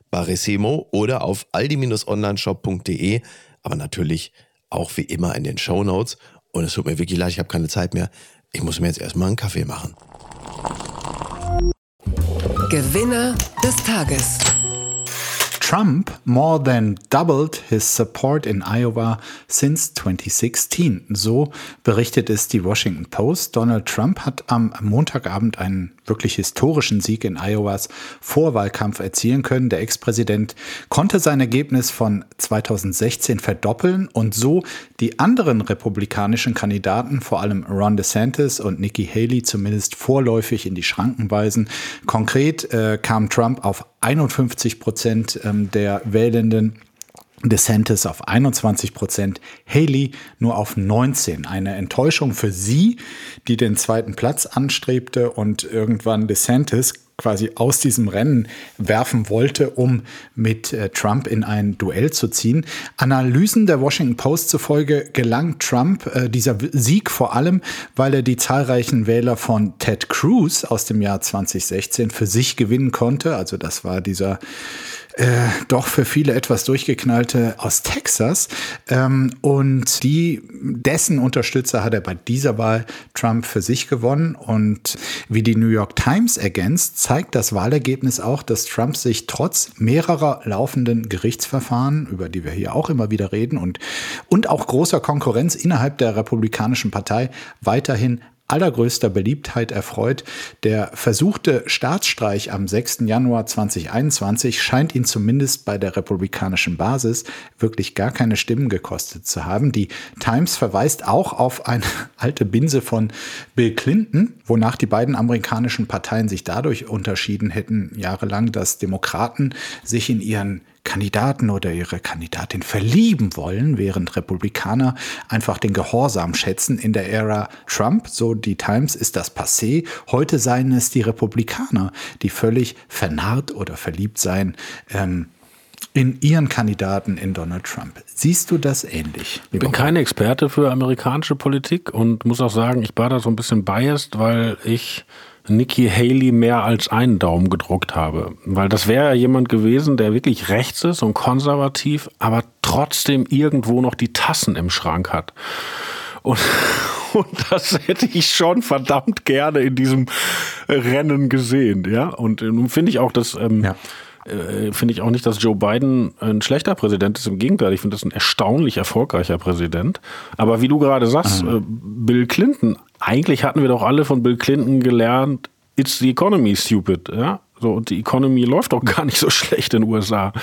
Barissimo oder auf aldi-onlineshop.de, aber natürlich auch wie immer in den Show Notes. Und es tut mir wirklich leid, ich habe keine Zeit mehr. Ich muss mir jetzt erstmal einen Kaffee machen. Gewinner des Tages. Trump more than doubled his support in Iowa since 2016. So berichtet es die Washington Post. Donald Trump hat am Montagabend einen wirklich historischen Sieg in Iowas Vorwahlkampf erzielen können. Der Ex-Präsident konnte sein Ergebnis von 2016 verdoppeln und so die anderen republikanischen Kandidaten, vor allem Ron DeSantis und Nikki Haley, zumindest vorläufig in die Schranken weisen. Konkret äh, kam Trump auf 51 Prozent ähm, der Wählenden DeSantis auf 21 Prozent, Haley nur auf 19. Eine Enttäuschung für sie, die den zweiten Platz anstrebte und irgendwann DeSantis quasi aus diesem Rennen werfen wollte, um mit äh, Trump in ein Duell zu ziehen. Analysen der Washington Post zufolge gelang Trump äh, dieser Sieg vor allem, weil er die zahlreichen Wähler von Ted Cruz aus dem Jahr 2016 für sich gewinnen konnte. Also das war dieser äh, doch für viele etwas durchgeknallte aus Texas. Ähm, und die, dessen Unterstützer hat er bei dieser Wahl Trump für sich gewonnen. Und wie die New York Times ergänzt, zeigt das Wahlergebnis auch, dass Trump sich trotz mehrerer laufenden Gerichtsverfahren, über die wir hier auch immer wieder reden, und, und auch großer Konkurrenz innerhalb der Republikanischen Partei weiterhin allergrößter Beliebtheit erfreut. Der versuchte Staatsstreich am 6. Januar 2021 scheint ihn zumindest bei der republikanischen Basis wirklich gar keine Stimmen gekostet zu haben. Die Times verweist auch auf eine alte Binse von Bill Clinton, wonach die beiden amerikanischen Parteien sich dadurch unterschieden hätten, jahrelang, dass Demokraten sich in ihren Kandidaten oder ihre Kandidatin verlieben wollen, während Republikaner einfach den Gehorsam schätzen. In der Ära Trump, so die Times, ist das passé. Heute seien es die Republikaner, die völlig vernarrt oder verliebt seien. Ähm, in ihren Kandidaten in Donald Trump. Siehst du das ähnlich? Ich bin kein Experte für amerikanische Politik und muss auch sagen, ich war da so ein bisschen biased, weil ich Nikki Haley mehr als einen Daumen gedruckt habe. Weil das wäre ja jemand gewesen, der wirklich rechts ist und konservativ, aber trotzdem irgendwo noch die Tassen im Schrank hat. Und, und das hätte ich schon verdammt gerne in diesem Rennen gesehen, ja. Und nun finde ich auch, dass ähm, ja äh, finde ich auch nicht, dass Joe Biden ein schlechter Präsident ist. Im Gegenteil, ich finde das ein erstaunlich erfolgreicher Präsident. Aber wie du gerade sagst, mhm. äh, Bill Clinton, eigentlich hatten wir doch alle von Bill Clinton gelernt, it's the economy stupid, ja. So, und die Economy läuft doch gar nicht so schlecht in den USA.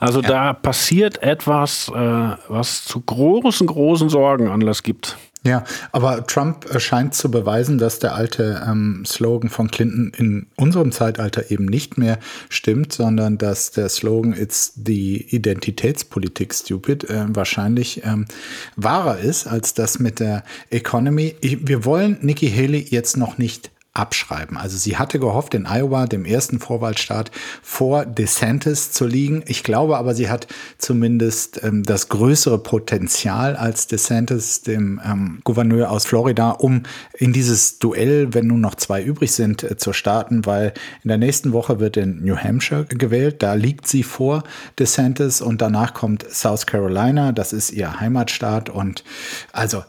Also ja. da passiert etwas, äh, was zu großen, großen Sorgen Anlass gibt. Ja, aber Trump scheint zu beweisen, dass der alte ähm, Slogan von Clinton in unserem Zeitalter eben nicht mehr stimmt, sondern dass der Slogan It's the Identitätspolitik stupid äh, wahrscheinlich ähm, wahrer ist als das mit der Economy. Ich, wir wollen Nikki Haley jetzt noch nicht abschreiben. Also sie hatte gehofft, in Iowa, dem ersten Vorwahlstaat, vor DeSantis zu liegen. Ich glaube aber, sie hat zumindest ähm, das größere Potenzial als DeSantis, dem ähm, Gouverneur aus Florida, um in dieses Duell, wenn nun noch zwei übrig sind, äh, zu starten, weil in der nächsten Woche wird in New Hampshire gewählt. Da liegt sie vor DeSantis und danach kommt South Carolina. Das ist ihr Heimatstaat und also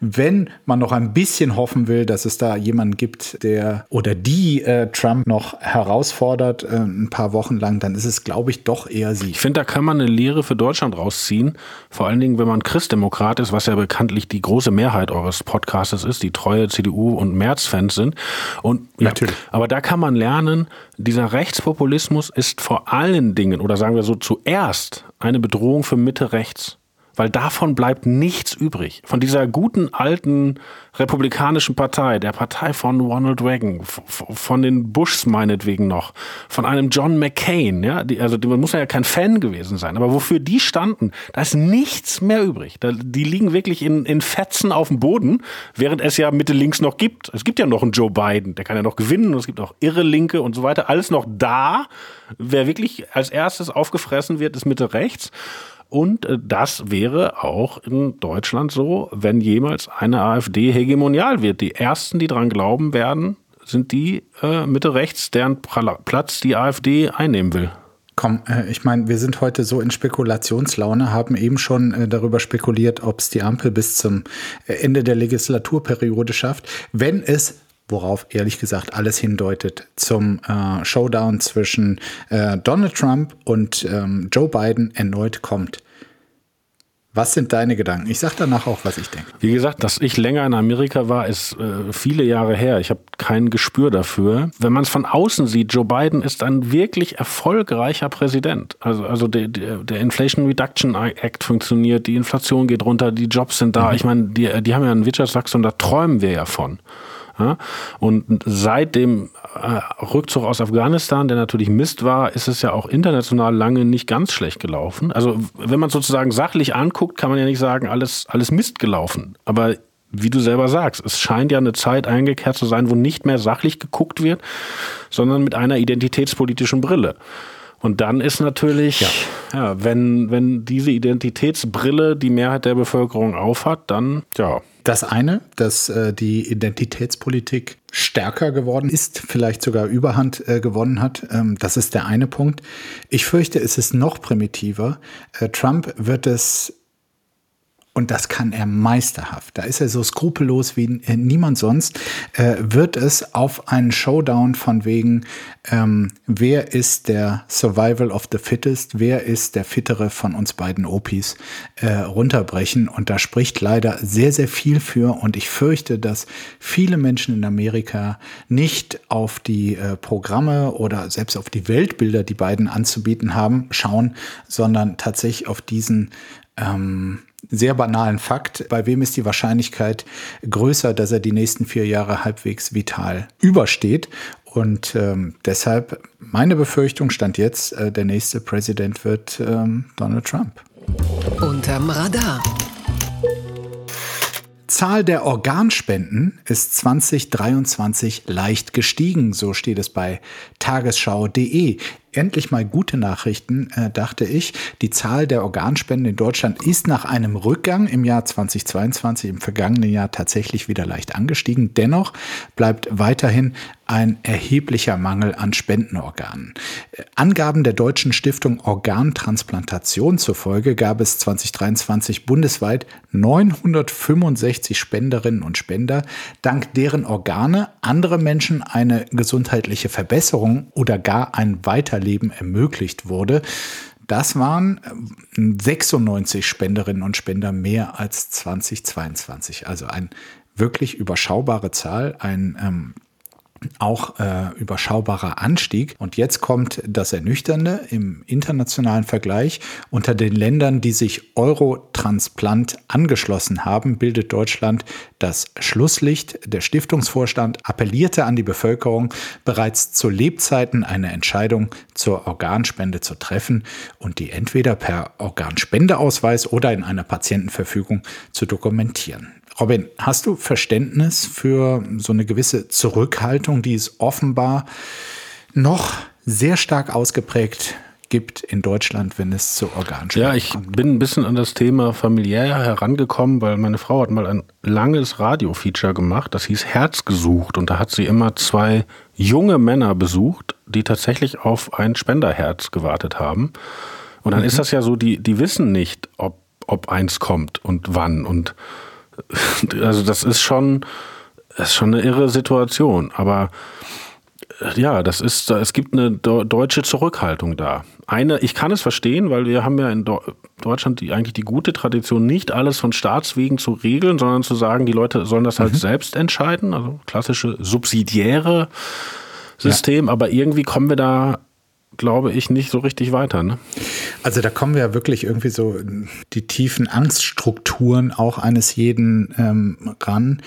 wenn man noch ein bisschen hoffen will, dass es da jemanden gibt, der oder die äh, Trump noch herausfordert, äh, ein paar Wochen lang, dann ist es, glaube ich, doch eher sie. Ich finde, da kann man eine Lehre für Deutschland rausziehen. Vor allen Dingen, wenn man Christdemokrat ist, was ja bekanntlich die große Mehrheit eures Podcastes ist, die treue CDU- und März-Fans sind. Und ja, Natürlich. Aber da kann man lernen, dieser Rechtspopulismus ist vor allen Dingen, oder sagen wir so zuerst, eine Bedrohung für Mitte rechts weil davon bleibt nichts übrig. Von dieser guten alten republikanischen Partei, der Partei von Ronald Reagan, von den Bushs meinetwegen noch, von einem John McCain, ja, die, also man muss ja kein Fan gewesen sein, aber wofür die standen, da ist nichts mehr übrig. Da, die liegen wirklich in, in Fetzen auf dem Boden, während es ja Mitte links noch gibt. Es gibt ja noch einen Joe Biden, der kann ja noch gewinnen und es gibt auch irre Linke und so weiter, alles noch da. Wer wirklich als erstes aufgefressen wird, ist Mitte rechts. Und äh, das wäre auch in Deutschland so, wenn jemals eine AfD hegemonial wird. Die ersten, die dran glauben werden, sind die äh, Mitte rechts, deren Platz die AfD einnehmen will. Komm, äh, ich meine, wir sind heute so in Spekulationslaune, haben eben schon äh, darüber spekuliert, ob es die Ampel bis zum Ende der Legislaturperiode schafft. Wenn es worauf ehrlich gesagt alles hindeutet, zum äh, Showdown zwischen äh, Donald Trump und ähm, Joe Biden erneut kommt. Was sind deine Gedanken? Ich sage danach auch, was ich denke. Wie gesagt, dass ich länger in Amerika war, ist äh, viele Jahre her. Ich habe kein Gespür dafür. Wenn man es von außen sieht, Joe Biden ist ein wirklich erfolgreicher Präsident. Also, also der, der Inflation Reduction Act funktioniert, die Inflation geht runter, die Jobs sind da. Mhm. Ich meine, die, die haben ja ein Wirtschaftswachstum, da träumen wir ja von. Ja? Und seit dem äh, Rückzug aus Afghanistan, der natürlich Mist war, ist es ja auch international lange nicht ganz schlecht gelaufen. Also wenn man sozusagen sachlich anguckt, kann man ja nicht sagen, alles, alles Mist gelaufen. Aber wie du selber sagst, es scheint ja eine Zeit eingekehrt zu sein, wo nicht mehr sachlich geguckt wird, sondern mit einer identitätspolitischen Brille. Und dann ist natürlich, ja. ja, wenn, wenn diese Identitätsbrille die Mehrheit der Bevölkerung aufhat, dann, ja. Das eine, dass äh, die Identitätspolitik stärker geworden ist, vielleicht sogar Überhand äh, gewonnen hat. Ähm, das ist der eine Punkt. Ich fürchte, es ist noch primitiver. Äh, Trump wird es und das kann er meisterhaft. Da ist er so skrupellos wie äh, niemand sonst. Äh, wird es auf einen Showdown von wegen, ähm, wer ist der Survival of the Fittest, wer ist der Fittere von uns beiden Opis, äh, runterbrechen. Und da spricht leider sehr, sehr viel für. Und ich fürchte, dass viele Menschen in Amerika nicht auf die äh, Programme oder selbst auf die Weltbilder, die beiden anzubieten haben, schauen, sondern tatsächlich auf diesen ähm, sehr banalen Fakt. Bei wem ist die Wahrscheinlichkeit größer, dass er die nächsten vier Jahre halbwegs vital übersteht? Und ähm, deshalb meine Befürchtung stand jetzt, äh, der nächste Präsident wird ähm, Donald Trump. Unterm Radar. Zahl der Organspenden ist 2023 leicht gestiegen, so steht es bei tagesschau.de endlich mal gute Nachrichten, äh, dachte ich. Die Zahl der Organspenden in Deutschland ist nach einem Rückgang im Jahr 2022, im vergangenen Jahr tatsächlich wieder leicht angestiegen. Dennoch bleibt weiterhin ein erheblicher Mangel an Spendenorganen. Angaben der Deutschen Stiftung Organtransplantation zufolge gab es 2023 bundesweit 965 Spenderinnen und Spender, dank deren Organe andere Menschen eine gesundheitliche Verbesserung oder gar ein Weiterleben Leben ermöglicht wurde. Das waren 96 äh, Spenderinnen und Spender mehr als 2022. Also eine wirklich überschaubare Zahl, ein ähm, auch äh, überschaubarer Anstieg. Und jetzt kommt das Ernüchternde im internationalen Vergleich. Unter den Ländern, die sich Eurotransplant angeschlossen haben, bildet Deutschland das Schlusslicht. Der Stiftungsvorstand appellierte an die Bevölkerung, bereits zu Lebzeiten eine Entscheidung zur Organspende zu treffen und die entweder per Organspendeausweis oder in einer Patientenverfügung zu dokumentieren. Robin, hast du Verständnis für so eine gewisse Zurückhaltung, die es offenbar noch sehr stark ausgeprägt gibt in Deutschland, wenn es zu Organspenden Ja, ich kommt? bin ein bisschen an das Thema familiär herangekommen, weil meine Frau hat mal ein langes Radio-Feature gemacht, das hieß Herz gesucht und da hat sie immer zwei junge Männer besucht, die tatsächlich auf ein Spenderherz gewartet haben. Und dann mhm. ist das ja so, die, die wissen nicht, ob, ob eins kommt und wann und also das ist schon, das ist schon eine irre Situation. Aber äh, ja, das ist, es gibt eine deutsche Zurückhaltung da. Eine, ich kann es verstehen, weil wir haben ja in Deutschland die, eigentlich die gute Tradition, nicht alles von Staatswegen zu regeln, sondern zu sagen, die Leute sollen das halt mhm. selbst entscheiden. Also klassische subsidiäre System. Ja. Aber irgendwie kommen wir da glaube ich, nicht so richtig weiter. Ne? Also da kommen wir ja wirklich irgendwie so die tiefen Angststrukturen auch eines jeden ähm, ran.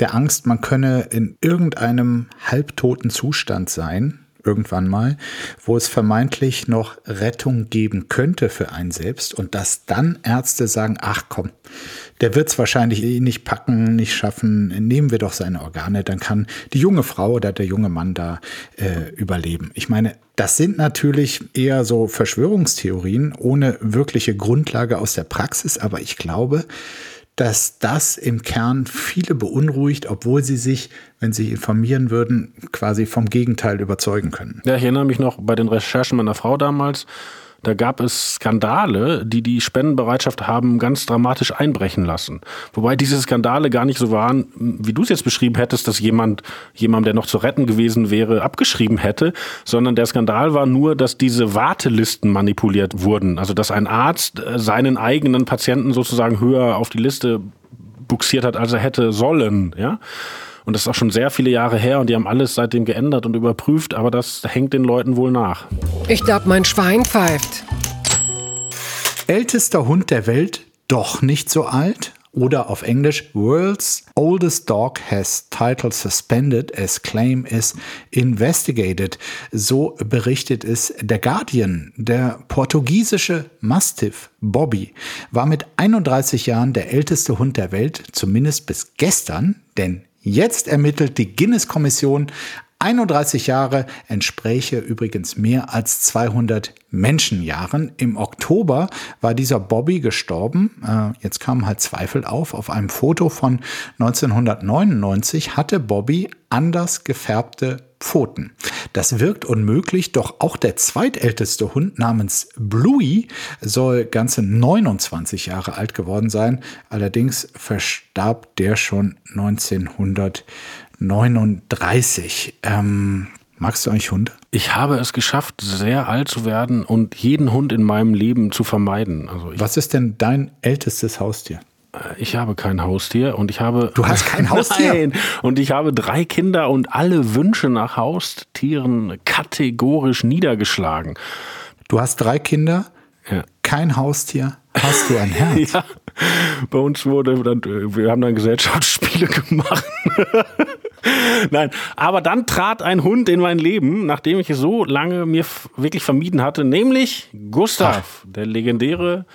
Der Angst, man könne in irgendeinem halbtoten Zustand sein, irgendwann mal, wo es vermeintlich noch Rettung geben könnte für einen selbst und dass dann Ärzte sagen, ach komm, der wird es wahrscheinlich eh nicht packen, nicht schaffen, nehmen wir doch seine Organe, dann kann die junge Frau oder der junge Mann da äh, überleben. Ich meine, das sind natürlich eher so Verschwörungstheorien ohne wirkliche Grundlage aus der Praxis, aber ich glaube, dass das im Kern viele beunruhigt, obwohl sie sich, wenn sie informieren würden, quasi vom Gegenteil überzeugen können. Ja, ich erinnere mich noch bei den Recherchen meiner Frau damals, Da gab es Skandale, die die Spendenbereitschaft haben ganz dramatisch einbrechen lassen. Wobei diese Skandale gar nicht so waren, wie du es jetzt beschrieben hättest, dass jemand, jemand, der noch zu retten gewesen wäre, abgeschrieben hätte, sondern der Skandal war nur, dass diese Wartelisten manipuliert wurden. Also dass ein Arzt äh, seinen eigenen Patienten sozusagen höher auf die Liste buxiert hat, als er hätte sollen, ja. Und das ist auch schon sehr viele Jahre her und die haben alles seitdem geändert und überprüft, aber das hängt den Leuten wohl nach. Ich glaube, mein Schwein pfeift. Ältester Hund der Welt, doch nicht so alt? Oder auf Englisch, World's oldest dog has title suspended as claim is investigated. So berichtet es der Guardian. Der portugiesische Mastiff Bobby war mit 31 Jahren der älteste Hund der Welt, zumindest bis gestern, denn Jetzt ermittelt die Guinness-Kommission 31 Jahre entspräche übrigens mehr als 200 Menschenjahren. Im Oktober war dieser Bobby gestorben. Äh, jetzt kamen halt Zweifel auf. Auf einem Foto von 1999 hatte Bobby anders gefärbte Pfoten. Das wirkt unmöglich, doch auch der zweitälteste Hund namens Bluey soll ganze 29 Jahre alt geworden sein. Allerdings verstarb der schon 1939. Ähm, magst du eigentlich Hunde? Ich habe es geschafft, sehr alt zu werden und jeden Hund in meinem Leben zu vermeiden. Also Was ist denn dein ältestes Haustier? Ich habe kein Haustier und ich habe. Du hast kein Haustier? Nein. Und ich habe drei Kinder und alle Wünsche nach Haustieren kategorisch niedergeschlagen. Du hast drei Kinder, Ja. kein Haustier, hast du ein Herz? Ja, bei uns wurde dann, wir haben dann Gesellschaftsspiele gemacht. Nein, aber dann trat ein Hund in mein Leben, nachdem ich es so lange mir wirklich vermieden hatte, nämlich Gustav, der legendäre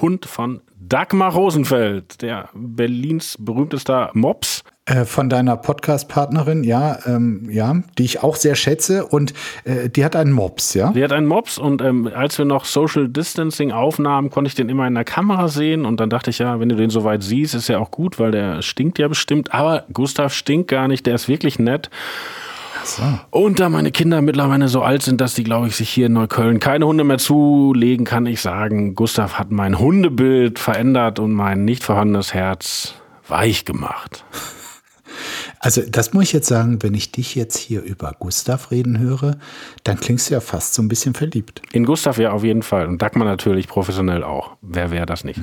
Hund von Dagmar Rosenfeld, der Berlins berühmtester Mops. Äh, von deiner Podcast-Partnerin, ja, ähm, ja, die ich auch sehr schätze und äh, die hat einen Mops, ja? Die hat einen Mops und ähm, als wir noch Social Distancing aufnahmen, konnte ich den immer in der Kamera sehen und dann dachte ich, ja, wenn du den soweit siehst, ist ja auch gut, weil der stinkt ja bestimmt. Aber Gustav stinkt gar nicht, der ist wirklich nett. Und da meine Kinder mittlerweile so alt sind, dass die, glaube ich, sich hier in Neukölln keine Hunde mehr zulegen, kann ich sagen, Gustav hat mein Hundebild verändert und mein nicht vorhandenes Herz weich gemacht. Also das muss ich jetzt sagen, wenn ich dich jetzt hier über Gustav reden höre, dann klingst du ja fast so ein bisschen verliebt. In Gustav ja auf jeden Fall und Dagmar natürlich professionell auch. Wer wäre das nicht?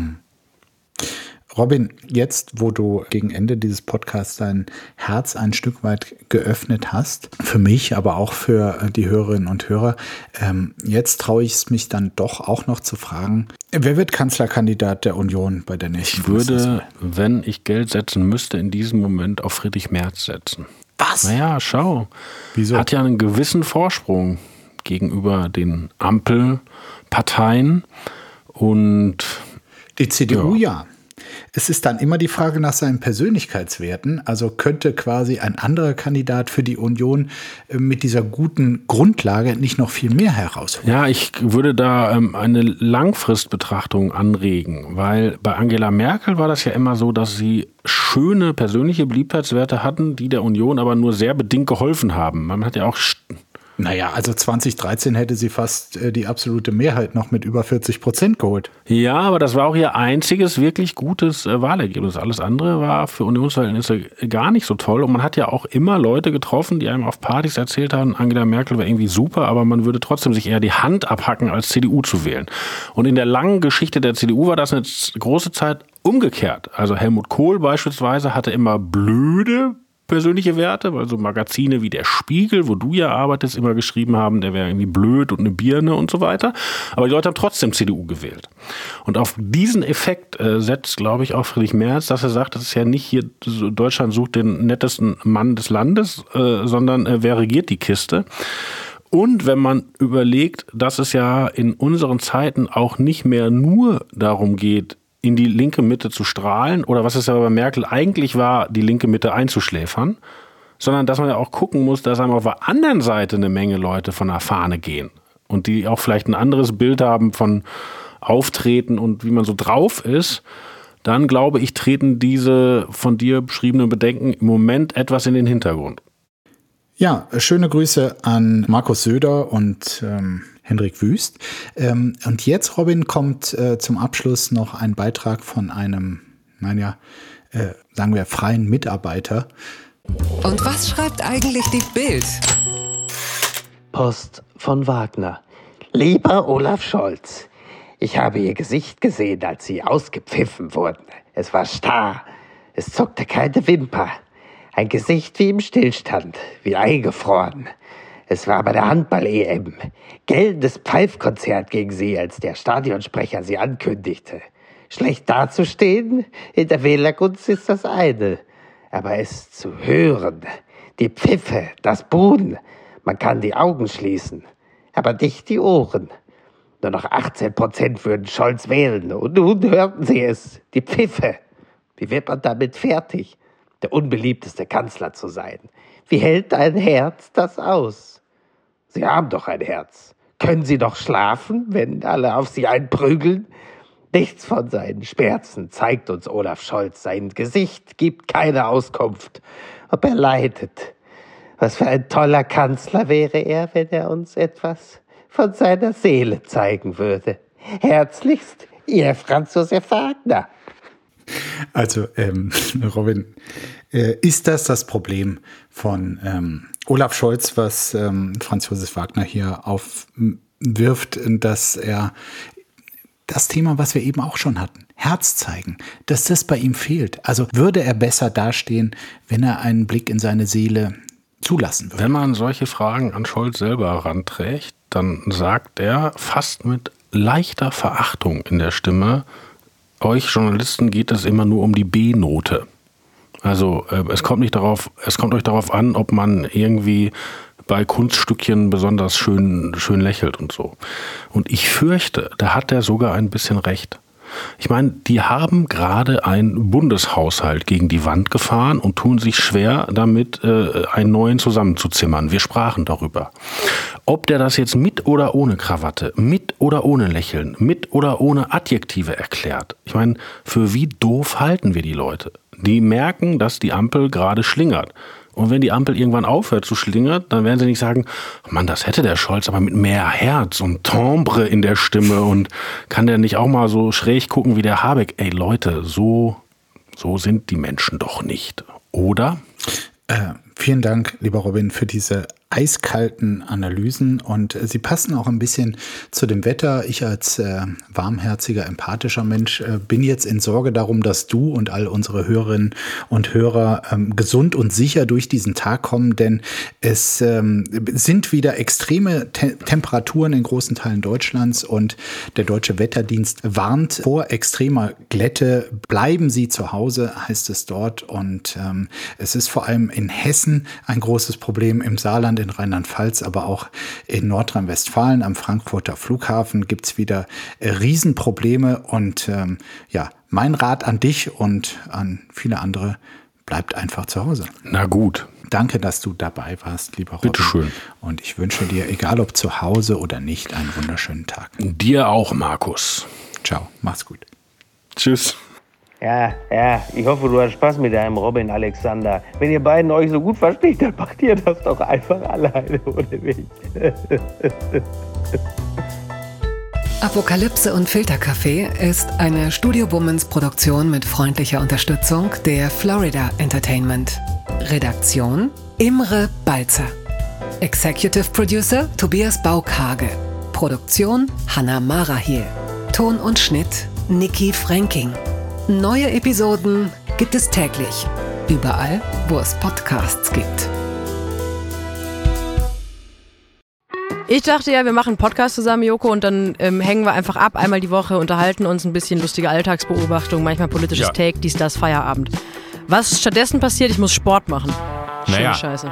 Robin, jetzt, wo du gegen Ende dieses Podcasts dein Herz ein Stück weit geöffnet hast, für mich, aber auch für äh, die Hörerinnen und Hörer, ähm, jetzt traue ich es mich dann doch auch noch zu fragen, wer wird Kanzlerkandidat der Union bei der nächsten Ich würde, wenn ich Geld setzen müsste, in diesem Moment auf Friedrich Merz setzen. Was? Naja, schau. Wieso? Hat ja einen gewissen Vorsprung gegenüber den Ampelparteien und Die CDU ja. Es ist dann immer die Frage nach seinen Persönlichkeitswerten. Also könnte quasi ein anderer Kandidat für die Union äh, mit dieser guten Grundlage nicht noch viel mehr herausholen. Ja, ich würde da ähm, eine Langfristbetrachtung anregen, weil bei Angela Merkel war das ja immer so, dass sie schöne persönliche Beliebtheitswerte hatten, die der Union aber nur sehr bedingt geholfen haben. Man hat ja auch Naja, also 2013 hätte sie fast äh, die absolute Mehrheit noch mit über 40 Prozent geholt. Ja, aber das war auch ihr einziges wirklich gutes äh, Wahlergebnis. Alles andere war für Unionsverhältnisse gar nicht so toll. Und man hat ja auch immer Leute getroffen, die einem auf Partys erzählt haben, Angela Merkel wäre irgendwie super, aber man würde trotzdem sich eher die Hand abhacken, als CDU zu wählen. Und in der langen Geschichte der CDU war das eine große Zeit umgekehrt. Also Helmut Kohl beispielsweise hatte immer blöde persönliche Werte, weil so Magazine wie der Spiegel, wo du ja arbeitest, immer geschrieben haben, der wäre irgendwie blöd und eine Birne und so weiter. Aber die Leute haben trotzdem CDU gewählt. Und auf diesen Effekt äh, setzt, glaube ich, auch Friedrich Merz, dass er sagt, das ist ja nicht hier, Deutschland sucht den nettesten Mann des Landes, äh, sondern äh, wer regiert die Kiste. Und wenn man überlegt, dass es ja in unseren Zeiten auch nicht mehr nur darum geht, in die linke Mitte zu strahlen oder was es ja bei Merkel eigentlich war, die linke Mitte einzuschläfern, sondern dass man ja auch gucken muss, dass einem auf der anderen Seite eine Menge Leute von der Fahne gehen und die auch vielleicht ein anderes Bild haben von Auftreten und wie man so drauf ist, dann glaube ich, treten diese von dir beschriebenen Bedenken im Moment etwas in den Hintergrund. Ja, schöne Grüße an Markus Söder und ähm, Hendrik Wüst. Ähm, und jetzt, Robin, kommt äh, zum Abschluss noch ein Beitrag von einem, naja, äh, sagen wir, freien Mitarbeiter. Und was schreibt eigentlich die Bild? Post von Wagner. Lieber Olaf Scholz, ich habe Ihr Gesicht gesehen, als Sie ausgepfiffen wurden. Es war starr, es zuckte keine Wimper. Ein Gesicht wie im Stillstand, wie eingefroren. Es war bei der Handball-EM. Geltendes Pfeifkonzert gegen Sie, als der Stadionsprecher Sie ankündigte. Schlecht dazustehen, in der Wählergunst ist das eine. Aber es zu hören, die Pfiffe, das Buhen, man kann die Augen schließen, aber nicht die Ohren. Nur noch 18 Prozent würden Scholz wählen. Und nun hörten Sie es, die Pfiffe. Wie wird man damit fertig, der unbeliebteste Kanzler zu sein? Wie hält ein Herz das aus? Sie haben doch ein Herz. Können Sie doch schlafen, wenn alle auf Sie einprügeln? Nichts von seinen Schmerzen zeigt uns Olaf Scholz. Sein Gesicht gibt keine Auskunft, ob er leidet. Was für ein toller Kanzler wäre er, wenn er uns etwas von seiner Seele zeigen würde. Herzlichst, Ihr Franz Josef Wagner. Also, ähm, Robin, äh, ist das das Problem von ähm, Olaf Scholz, was ähm, Franz Josef Wagner hier aufwirft, dass er das Thema, was wir eben auch schon hatten, Herz zeigen, dass das bei ihm fehlt. Also würde er besser dastehen, wenn er einen Blick in seine Seele zulassen würde. Wenn man solche Fragen an Scholz selber heranträgt, dann sagt er fast mit leichter Verachtung in der Stimme, euch Journalisten geht es immer nur um die B-Note. Also äh, es kommt nicht darauf, es kommt euch darauf an, ob man irgendwie bei Kunststückchen besonders schön, schön lächelt und so. Und ich fürchte, da hat er sogar ein bisschen recht. Ich meine, die haben gerade einen Bundeshaushalt gegen die Wand gefahren und tun sich schwer damit, äh, einen neuen zusammenzuzimmern. Wir sprachen darüber. Ob der das jetzt mit oder ohne Krawatte, mit oder ohne Lächeln, mit oder ohne Adjektive erklärt. Ich meine, für wie doof halten wir die Leute? Die merken, dass die Ampel gerade schlingert. Und wenn die Ampel irgendwann aufhört zu schlingern, dann werden sie nicht sagen, Mann, das hätte der Scholz aber mit mehr Herz und Timbre in der Stimme und kann der nicht auch mal so schräg gucken wie der Habeck? Ey Leute, so, so sind die Menschen doch nicht, oder? Äh, vielen Dank, lieber Robin, für diese eiskalten Analysen und sie passen auch ein bisschen zu dem Wetter. Ich als äh, warmherziger, empathischer Mensch äh, bin jetzt in Sorge darum, dass du und all unsere Hörerinnen und Hörer ähm, gesund und sicher durch diesen Tag kommen, denn es ähm, sind wieder extreme Te Temperaturen in großen Teilen Deutschlands und der deutsche Wetterdienst warnt vor extremer Glätte. Bleiben Sie zu Hause, heißt es dort und ähm, es ist vor allem in Hessen ein großes Problem im Saarland Deutschland, in Rheinland-Pfalz, aber auch in Nordrhein-Westfalen am Frankfurter Flughafen gibt es wieder äh, Riesenprobleme. Und ähm, ja, mein Rat an dich und an viele andere, bleibt einfach zu Hause. Na gut. Danke, dass du dabei warst, lieber Robin. Bitteschön. Und ich wünsche dir, egal ob zu Hause oder nicht, einen wunderschönen Tag. Dir auch, Markus. Ciao, mach's gut. Tschüss. Ja, ja, ich hoffe, du hast Spaß mit deinem Robin Alexander. Wenn ihr beiden euch so gut versteht, dann macht ihr das doch einfach alleine ohne mich. Apokalypse und Filterkaffee ist eine Studio Womans Produktion mit freundlicher Unterstützung der Florida Entertainment. Redaktion Imre Balzer. Executive Producer Tobias Baukage. Produktion Hanna Marahiel. Ton und Schnitt Nikki Franking. Neue Episoden gibt es täglich. Überall, wo es Podcasts gibt. Ich dachte ja, wir machen einen Podcast zusammen, Joko, und dann ähm, hängen wir einfach ab, einmal die Woche, unterhalten uns ein bisschen lustige Alltagsbeobachtung, manchmal politisches Ja. Take, dies, das, Feierabend. Was stattdessen passiert, ich muss Sport machen. Schöne Naja. Scheiße.